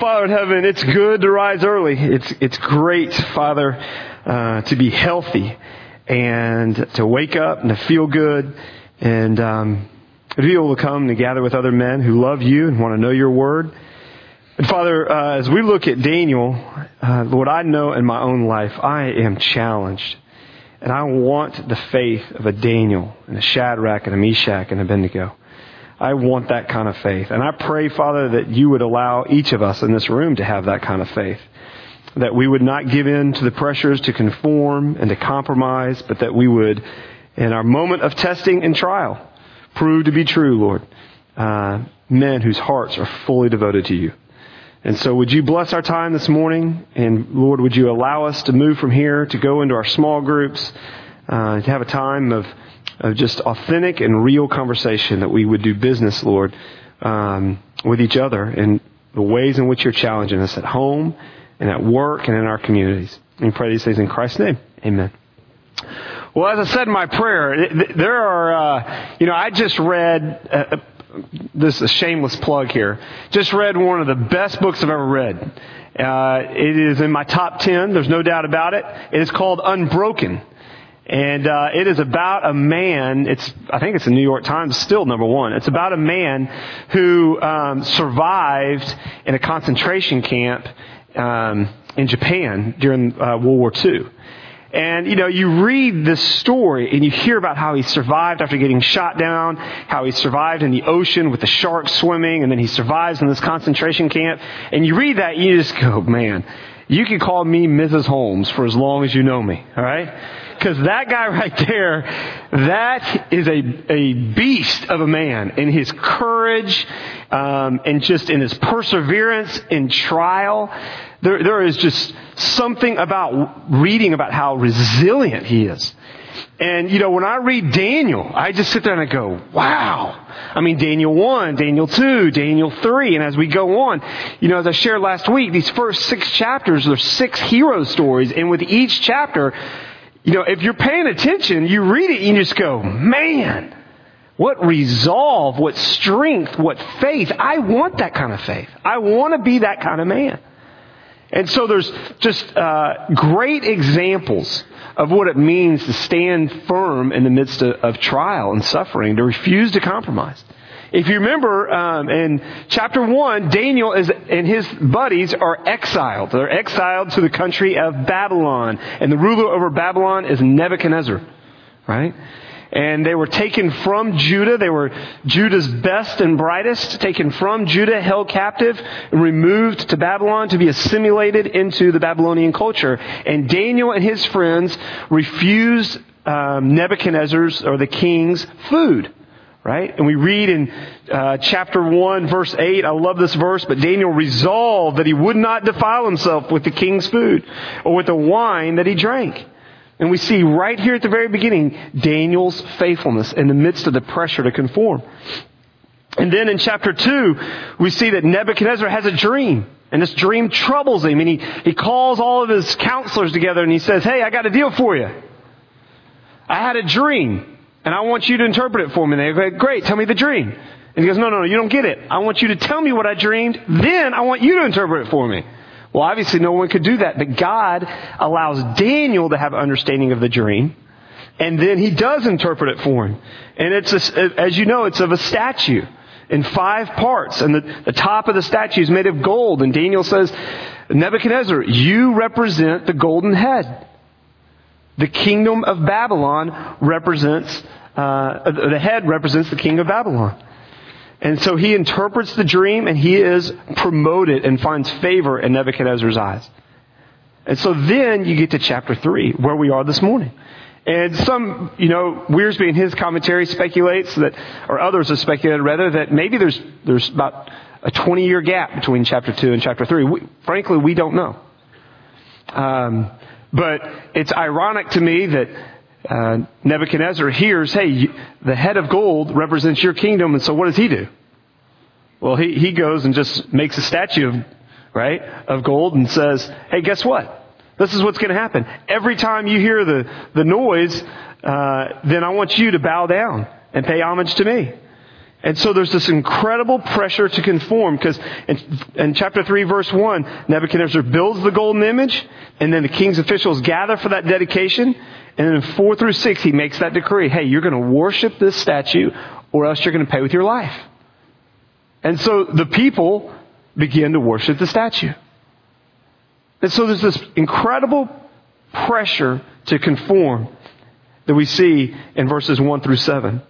Father in heaven, it's good to rise early. It's, it's great, Father, uh, to be healthy and to wake up and to feel good and um, to be able to come and gather with other men who love you and want to know your word. And Father, uh, as we look at Daniel, uh, Lord, I know in my own life I am challenged. And I want the faith of a Daniel and a Shadrach and a Meshach and a Abednego. I want that kind of faith. And I pray, Father, that you would allow each of us in this room to have that kind of faith. That we would not give in to the pressures to conform and to compromise, but that we would, in our moment of testing and trial, prove to be true, Lord, uh, men whose hearts are fully devoted to you. And so would you bless our time this morning? And Lord, would you allow us to move from here to go into our small groups, uh, to have a time of of just authentic and real conversation that we would do business, Lord, um, with each other and the ways in which you're challenging us at home and at work and in our communities. We pray these things in Christ's name. Amen. Well, as I said in my prayer, there are, uh, you know, I just read, uh, this is a shameless plug here, just read one of the best books I've ever read. Uh, it is in my top 10, there's no doubt about it. It is called Unbroken. And uh, it is about a man. It's I think it's the New York Times, still number one. It's about a man who um, survived in a concentration camp um, in Japan during uh, World War II. And you know, you read this story and you hear about how he survived after getting shot down, how he survived in the ocean with the sharks swimming, and then he survives in this concentration camp. And you read that, and you just go, man, you can call me Mrs. Holmes for as long as you know me, all right? Because that guy right there, that is a, a beast of a man in his courage um, and just in his perseverance in trial. There, there is just something about reading about how resilient he is. And, you know, when I read Daniel, I just sit there and I go, wow. I mean, Daniel 1, Daniel 2, Daniel 3, and as we go on, you know, as I shared last week, these first six chapters, are six hero stories, and with each chapter, you know, if you're paying attention, you read it and you just go, man, what resolve, what strength, what faith. I want that kind of faith. I want to be that kind of man. And so there's just uh, great examples of what it means to stand firm in the midst of, of trial and suffering, to refuse to compromise. If you remember um, in chapter 1, Daniel is, and his buddies are exiled. They're exiled to the country of Babylon. And the ruler over Babylon is Nebuchadnezzar. Right? And they were taken from Judah. They were Judah's best and brightest, taken from Judah, held captive, and removed to Babylon to be assimilated into the Babylonian culture. And Daniel and his friends refused um, Nebuchadnezzar's or the king's food right? And we read in uh, chapter 1, verse 8, I love this verse, but Daniel resolved that he would not defile himself with the king's food or with the wine that he drank. And we see right here at the very beginning Daniel's faithfulness in the midst of the pressure to conform. And then in chapter 2, we see that Nebuchadnezzar has a dream. And this dream troubles him. And he, he calls all of his counselors together and he says, Hey, I got a deal for you. I had a dream. And I want you to interpret it for me. And they go, great, tell me the dream. And he goes, no, no, no, you don't get it. I want you to tell me what I dreamed. Then I want you to interpret it for me. Well, obviously no one could do that, but God allows Daniel to have understanding of the dream. And then he does interpret it for him. And it's, a, as you know, it's of a statue in five parts. And the, the top of the statue is made of gold. And Daniel says, Nebuchadnezzar, you represent the golden head. The kingdom of Babylon represents, uh, the head represents the king of Babylon. And so he interprets the dream and he is promoted and finds favor in Nebuchadnezzar's eyes. And so then you get to chapter 3, where we are this morning. And some, you know, Wiersbe in his commentary speculates that, or others have speculated rather, that maybe there's, there's about a 20 year gap between chapter 2 and chapter 3. We, frankly, we don't know. Um, but it's ironic to me that uh, Nebuchadnezzar hears, hey, the head of gold represents your kingdom, and so what does he do? Well, he, he goes and just makes a statue of, right, of gold and says, hey, guess what? This is what's going to happen. Every time you hear the, the noise, uh, then I want you to bow down and pay homage to me. And so there's this incredible pressure to conform because in, in, chapter 3 verse 1, Nebuchadnezzar builds the golden image and then the king's officials gather for that dedication. And then in 4 through 6, he makes that decree. Hey, you're going to worship this statue or else you're going to pay with your life. And so the people begin to worship the statue. And so there's this incredible pressure to conform that we see in verses 1 through 7.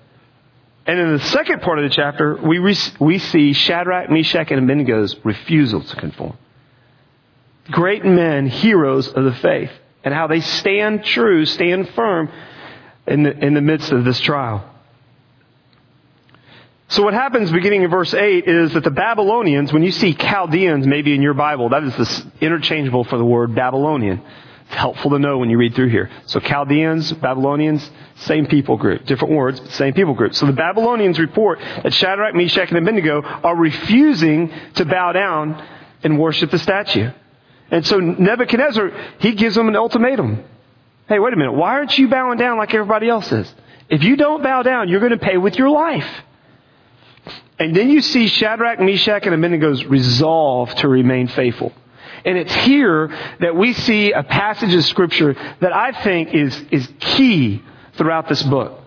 And in the second part of the chapter, we, re- we see Shadrach, Meshach, and Abednego's refusal to conform. Great men, heroes of the faith, and how they stand true, stand firm in the, in the midst of this trial. So what happens beginning in verse 8 is that the Babylonians, when you see Chaldeans maybe in your Bible, that is this interchangeable for the word Babylonian. It's helpful to know when you read through here. So Chaldeans, Babylonians, same people group. Different words, but same people group. So the Babylonians report that Shadrach, Meshach, and Abednego are refusing to bow down and worship the statue. And so Nebuchadnezzar, he gives them an ultimatum. Hey, wait a minute. Why aren't you bowing down like everybody else is? If you don't bow down, you're going to pay with your life. And then you see Shadrach, Meshach, and Abednego's resolve to remain faithful. And it's here that we see a passage of scripture that I think is, is key throughout this book.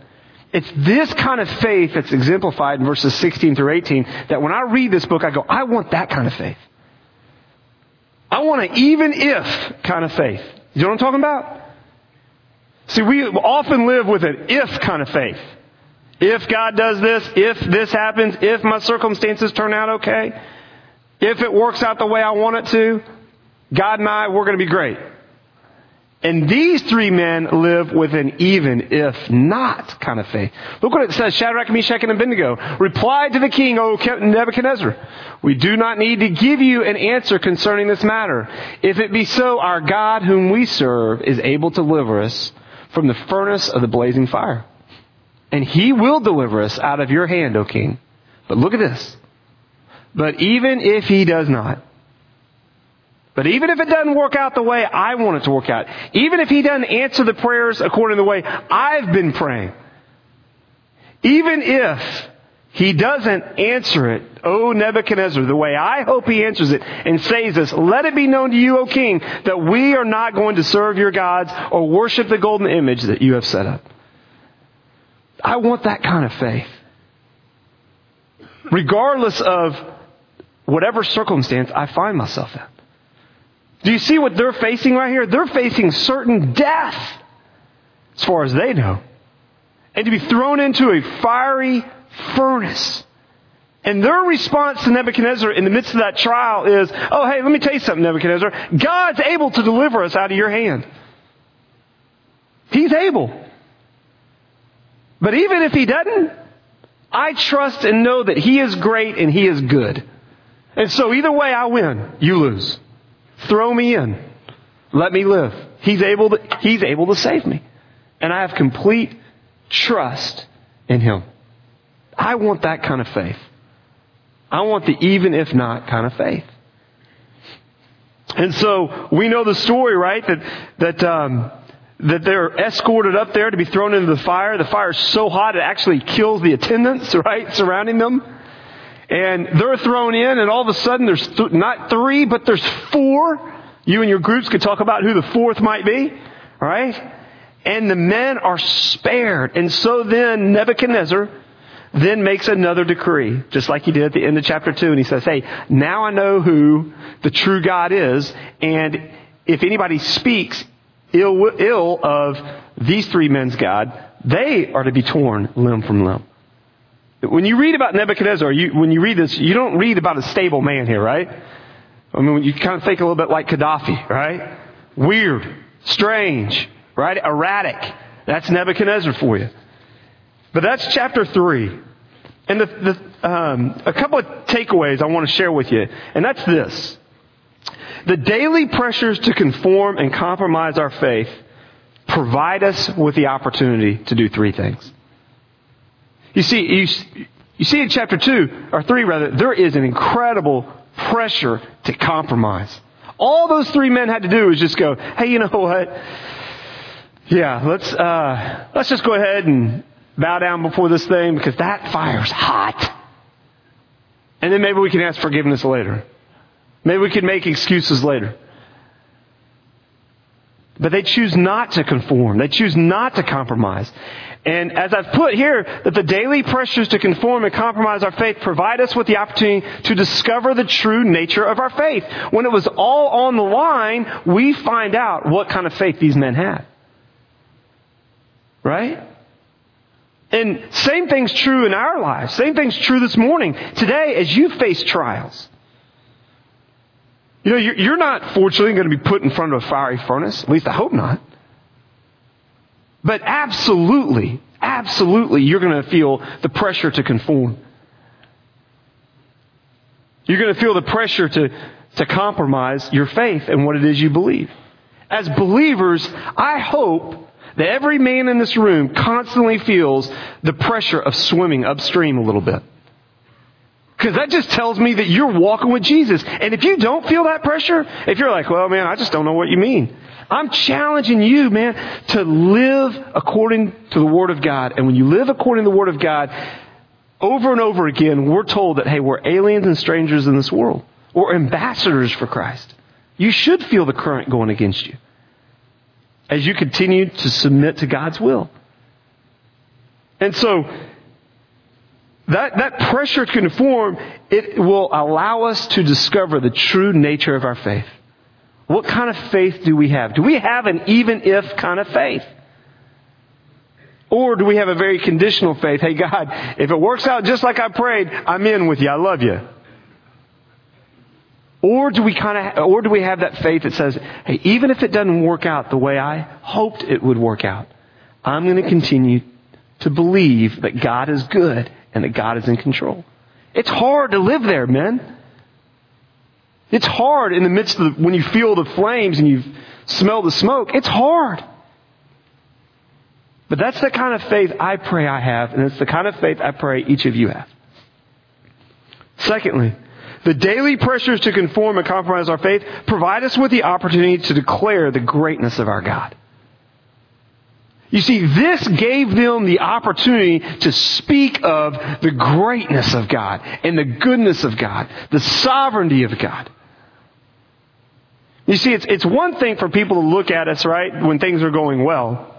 It's this kind of faith that's exemplified in verses 16 through 18 that when I read this book, I go, I want that kind of faith. I want an even if kind of faith. You know what I'm talking about? See, we often live with an if kind of faith. If God does this, if this happens, if my circumstances turn out okay, if it works out the way I want it to, God and I, we're going to be great. And these three men live with an even if not kind of faith. Look what it says. Shadrach, Meshach, and Abednego replied to the king, O Nebuchadnezzar, we do not need to give you an answer concerning this matter. If it be so, our God whom we serve is able to deliver us from the furnace of the blazing fire. And he will deliver us out of your hand, O king. But look at this. But even if he does not, but even if it doesn't work out the way I want it to work out, even if he doesn't answer the prayers according to the way I've been praying, even if he doesn't answer it, O Nebuchadnezzar, the way I hope he answers it and says this, let it be known to you, O king, that we are not going to serve your gods or worship the golden image that you have set up. I want that kind of faith. Regardless of whatever circumstance I find myself in. Do you see what they're facing right here? They're facing certain death, as far as they know. And to be thrown into a fiery furnace. And their response to Nebuchadnezzar in the midst of that trial is, oh, hey, let me tell you something, Nebuchadnezzar. God's able to deliver us out of your hand. He's able. But even if He doesn't, I trust and know that He is great and He is good. And so either way I win, you lose. Throw me in. Let me live. He's able to, he's able to save me. And I have complete trust in Him. I want that kind of faith. I want the even if not kind of faith. And so we know the story, right? That that um, that they're escorted up there to be thrown into the fire. The fire is so hot it actually kills the attendants, right, surrounding them. And they're thrown in, and all of a sudden there's th- not three, but there's four. You and your groups could talk about who the fourth might be, right? And the men are spared. And so then Nebuchadnezzar then makes another decree, just like he did at the end of chapter 2. And he says, Hey, now I know who the true God is. And if anybody speaks ill, ill of these three men's God, they are to be torn limb from limb. When you read about Nebuchadnezzar, you, when you read this, you don't read about a stable man here, right? I mean, you kind of think a little bit like Gaddafi, right? Weird, strange, right? Erratic. That's Nebuchadnezzar for you. But that's chapter three. And the, the, um, a couple of takeaways I want to share with you, and that's this. The daily pressures to conform and compromise our faith provide us with the opportunity to do three things. You see, you, you see in chapter 2, or 3 rather, there is an incredible pressure to compromise. All those three men had to do was just go, hey, you know what? Yeah, let's, uh, let's just go ahead and bow down before this thing because that fire's hot. And then maybe we can ask forgiveness later. Maybe we can make excuses later. But they choose not to conform. They choose not to compromise. And as I've put here, that the daily pressures to conform and compromise our faith provide us with the opportunity to discover the true nature of our faith. When it was all on the line, we find out what kind of faith these men had. Right? And same thing's true in our lives. Same thing's true this morning. Today, as you face trials, you know, you're not fortunately going to be put in front of a fiery furnace. At least I hope not. But absolutely, absolutely, you're going to feel the pressure to conform. You're going to feel the pressure to, to compromise your faith and what it is you believe. As believers, I hope that every man in this room constantly feels the pressure of swimming upstream a little bit. Because that just tells me that you're walking with Jesus. And if you don't feel that pressure, if you're like, well, man, I just don't know what you mean. I'm challenging you, man, to live according to the Word of God. And when you live according to the Word of God, over and over again, we're told that, hey, we're aliens and strangers in this world. We're ambassadors for Christ. You should feel the current going against you as you continue to submit to God's will. And so, that, that pressure to conform, it will allow us to discover the true nature of our faith. What kind of faith do we have? Do we have an even if kind of faith? Or do we have a very conditional faith? Hey, God, if it works out just like I prayed, I'm in with you. I love you. Or do we kind of, or do we have that faith that says, hey, even if it doesn't work out the way I hoped it would work out, I'm going to continue to believe that God is good and that God is in control. It's hard to live there, men. It's hard in the midst of the, when you feel the flames and you smell the smoke. It's hard. But that's the kind of faith I pray I have, and it's the kind of faith I pray each of you have. Secondly, the daily pressures to conform and compromise our faith provide us with the opportunity to declare the greatness of our God. You see, this gave them the opportunity to speak of the greatness of God and the goodness of God, the sovereignty of God. You see, it's, it's one thing for people to look at us, right, when things are going well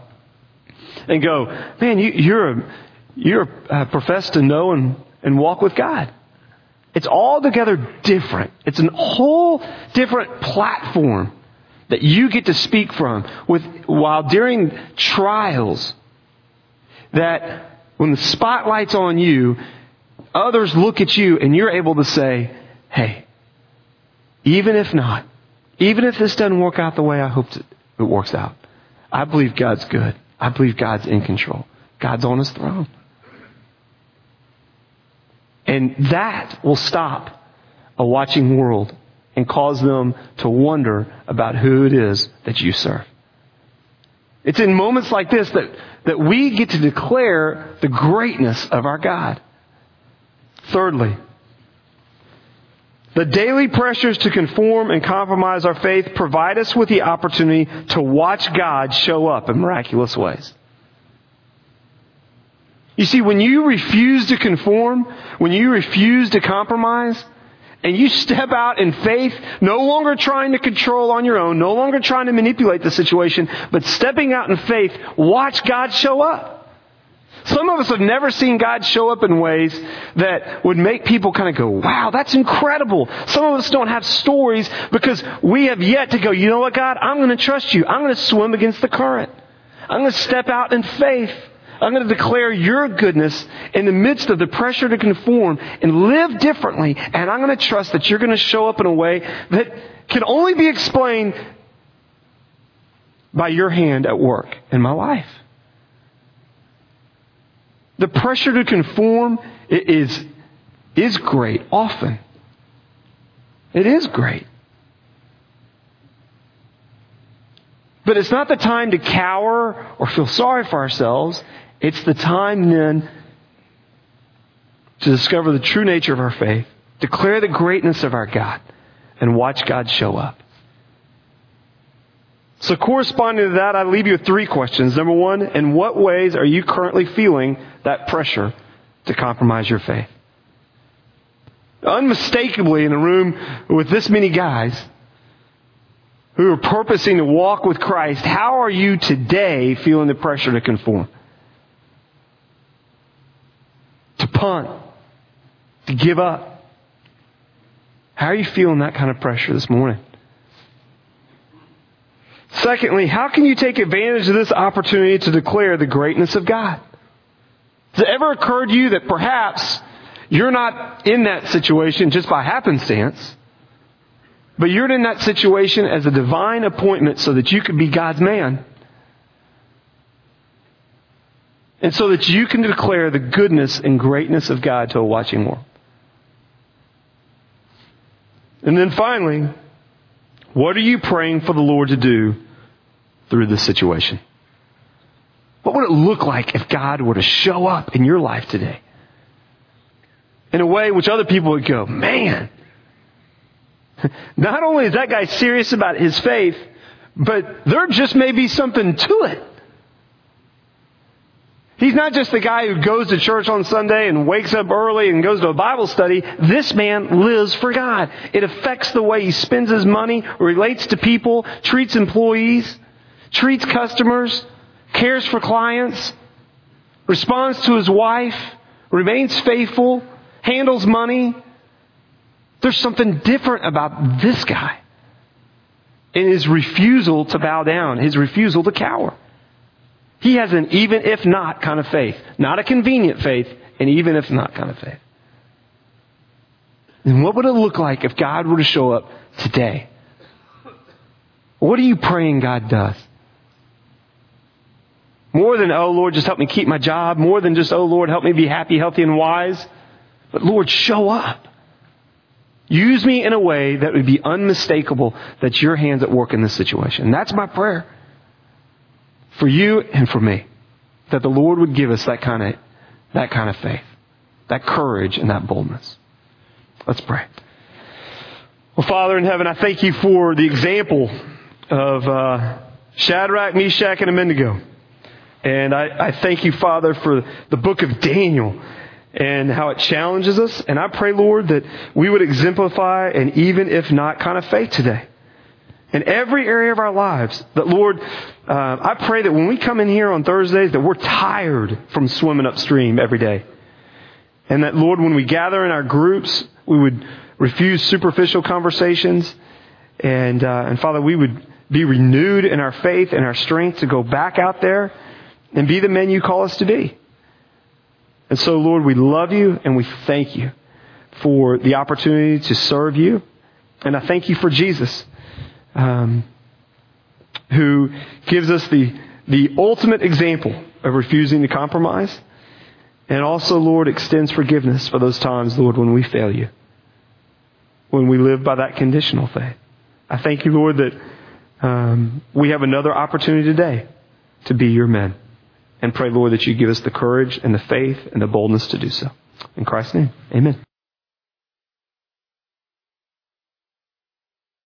and go, man, you, you're, a, you're uh, professed to know and, and walk with God. It's altogether different. It's a whole different platform that you get to speak from with, while during trials that when the spotlight's on you, others look at you and you're able to say, hey, even if not, even if this doesn't work out the way I hoped it, it works out, I believe God's good. I believe God's in control. God's on his throne. And that will stop a watching world and cause them to wonder about who it is that you serve. It's in moments like this that, that we get to declare the greatness of our God. Thirdly, the daily pressures to conform and compromise our faith provide us with the opportunity to watch God show up in miraculous ways. You see, when you refuse to conform, when you refuse to compromise, and you step out in faith, no longer trying to control on your own, no longer trying to manipulate the situation, but stepping out in faith, watch God show up. Some of us have never seen God show up in ways that would make people kind of go, wow, that's incredible. Some of us don't have stories because we have yet to go, you know what, God, I'm going to trust you. I'm going to swim against the current. I'm going to step out in faith. I'm going to declare your goodness in the midst of the pressure to conform and live differently. And I'm going to trust that you're going to show up in a way that can only be explained by your hand at work in my life. The pressure to conform is, is great often. It is great. But it's not the time to cower or feel sorry for ourselves. It's the time then to discover the true nature of our faith, declare the greatness of our God, and watch God show up. So, corresponding to that, I leave you with three questions. Number one, in what ways are you currently feeling that pressure to compromise your faith? unmistakably in a room with this many guys who are purposing to walk with Christ, how are you today feeling the pressure to conform? To punt? To give up? How are you feeling that kind of pressure this morning? Secondly, how can you take advantage of this opportunity to declare the greatness of God? Has it ever occurred to you that perhaps you're not in that situation just by happenstance, but you're in that situation as a divine appointment so that you could be God's man? And so that you can declare the goodness and greatness of God to a watching world. And then finally, what are you praying for the Lord to do through this situation? What would it look like if God were to show up in your life today? In a way which other people would go, man, not only is that guy serious about his faith, but there just may be something to it. He's not just the guy who goes to church on Sunday and wakes up early and goes to a Bible study. This man lives for God. It affects the way he spends his money, relates to people, treats employees, treats customers, cares for clients, responds to his wife, remains faithful, handles money. There's something different about this guy in his refusal to bow down, his refusal to cower. He has an even if not kind of faith, not a convenient faith, an even if not kind of faith. And what would it look like if God were to show up today? What are you praying God does? More than, oh Lord, just help me keep my job. More than just, oh Lord, help me be happy, healthy, and wise. But Lord, show up. Use me in a way that would be unmistakable that your hand's at work in this situation. That's my prayer. For you and for me. That the Lord would give us that kind of, that kind of faith. That courage and that boldness. Let's pray. Well, Father in heaven, I thank you for the example of uh, Shadrach, Meshach, and Abednego. And I, I thank you, Father, for the book of Daniel and how it challenges us. And I pray, Lord, that we would exemplify an even if not kind of faith today. In every area of our lives, that Lord, uh, I pray that when we come in here on Thursdays, that we're tired from swimming upstream every day. And that, Lord, when we gather in our groups, we would refuse superficial conversations. And, uh, and Father, we would be renewed in our faith and our strength to go back out there and be the men you call us to be. And so, Lord, we love you and we thank you for the opportunity to serve you. And I thank you for Jesus, um, who gives us the, the ultimate example of refusing to compromise. And also, Lord, extends forgiveness for those times, Lord, when we fail you, when we live by that conditional faith. I thank you, Lord, that um, we have another opportunity today to be your men and pray, Lord, that you give us the courage and the faith and the boldness to do so. In Christ's name, amen.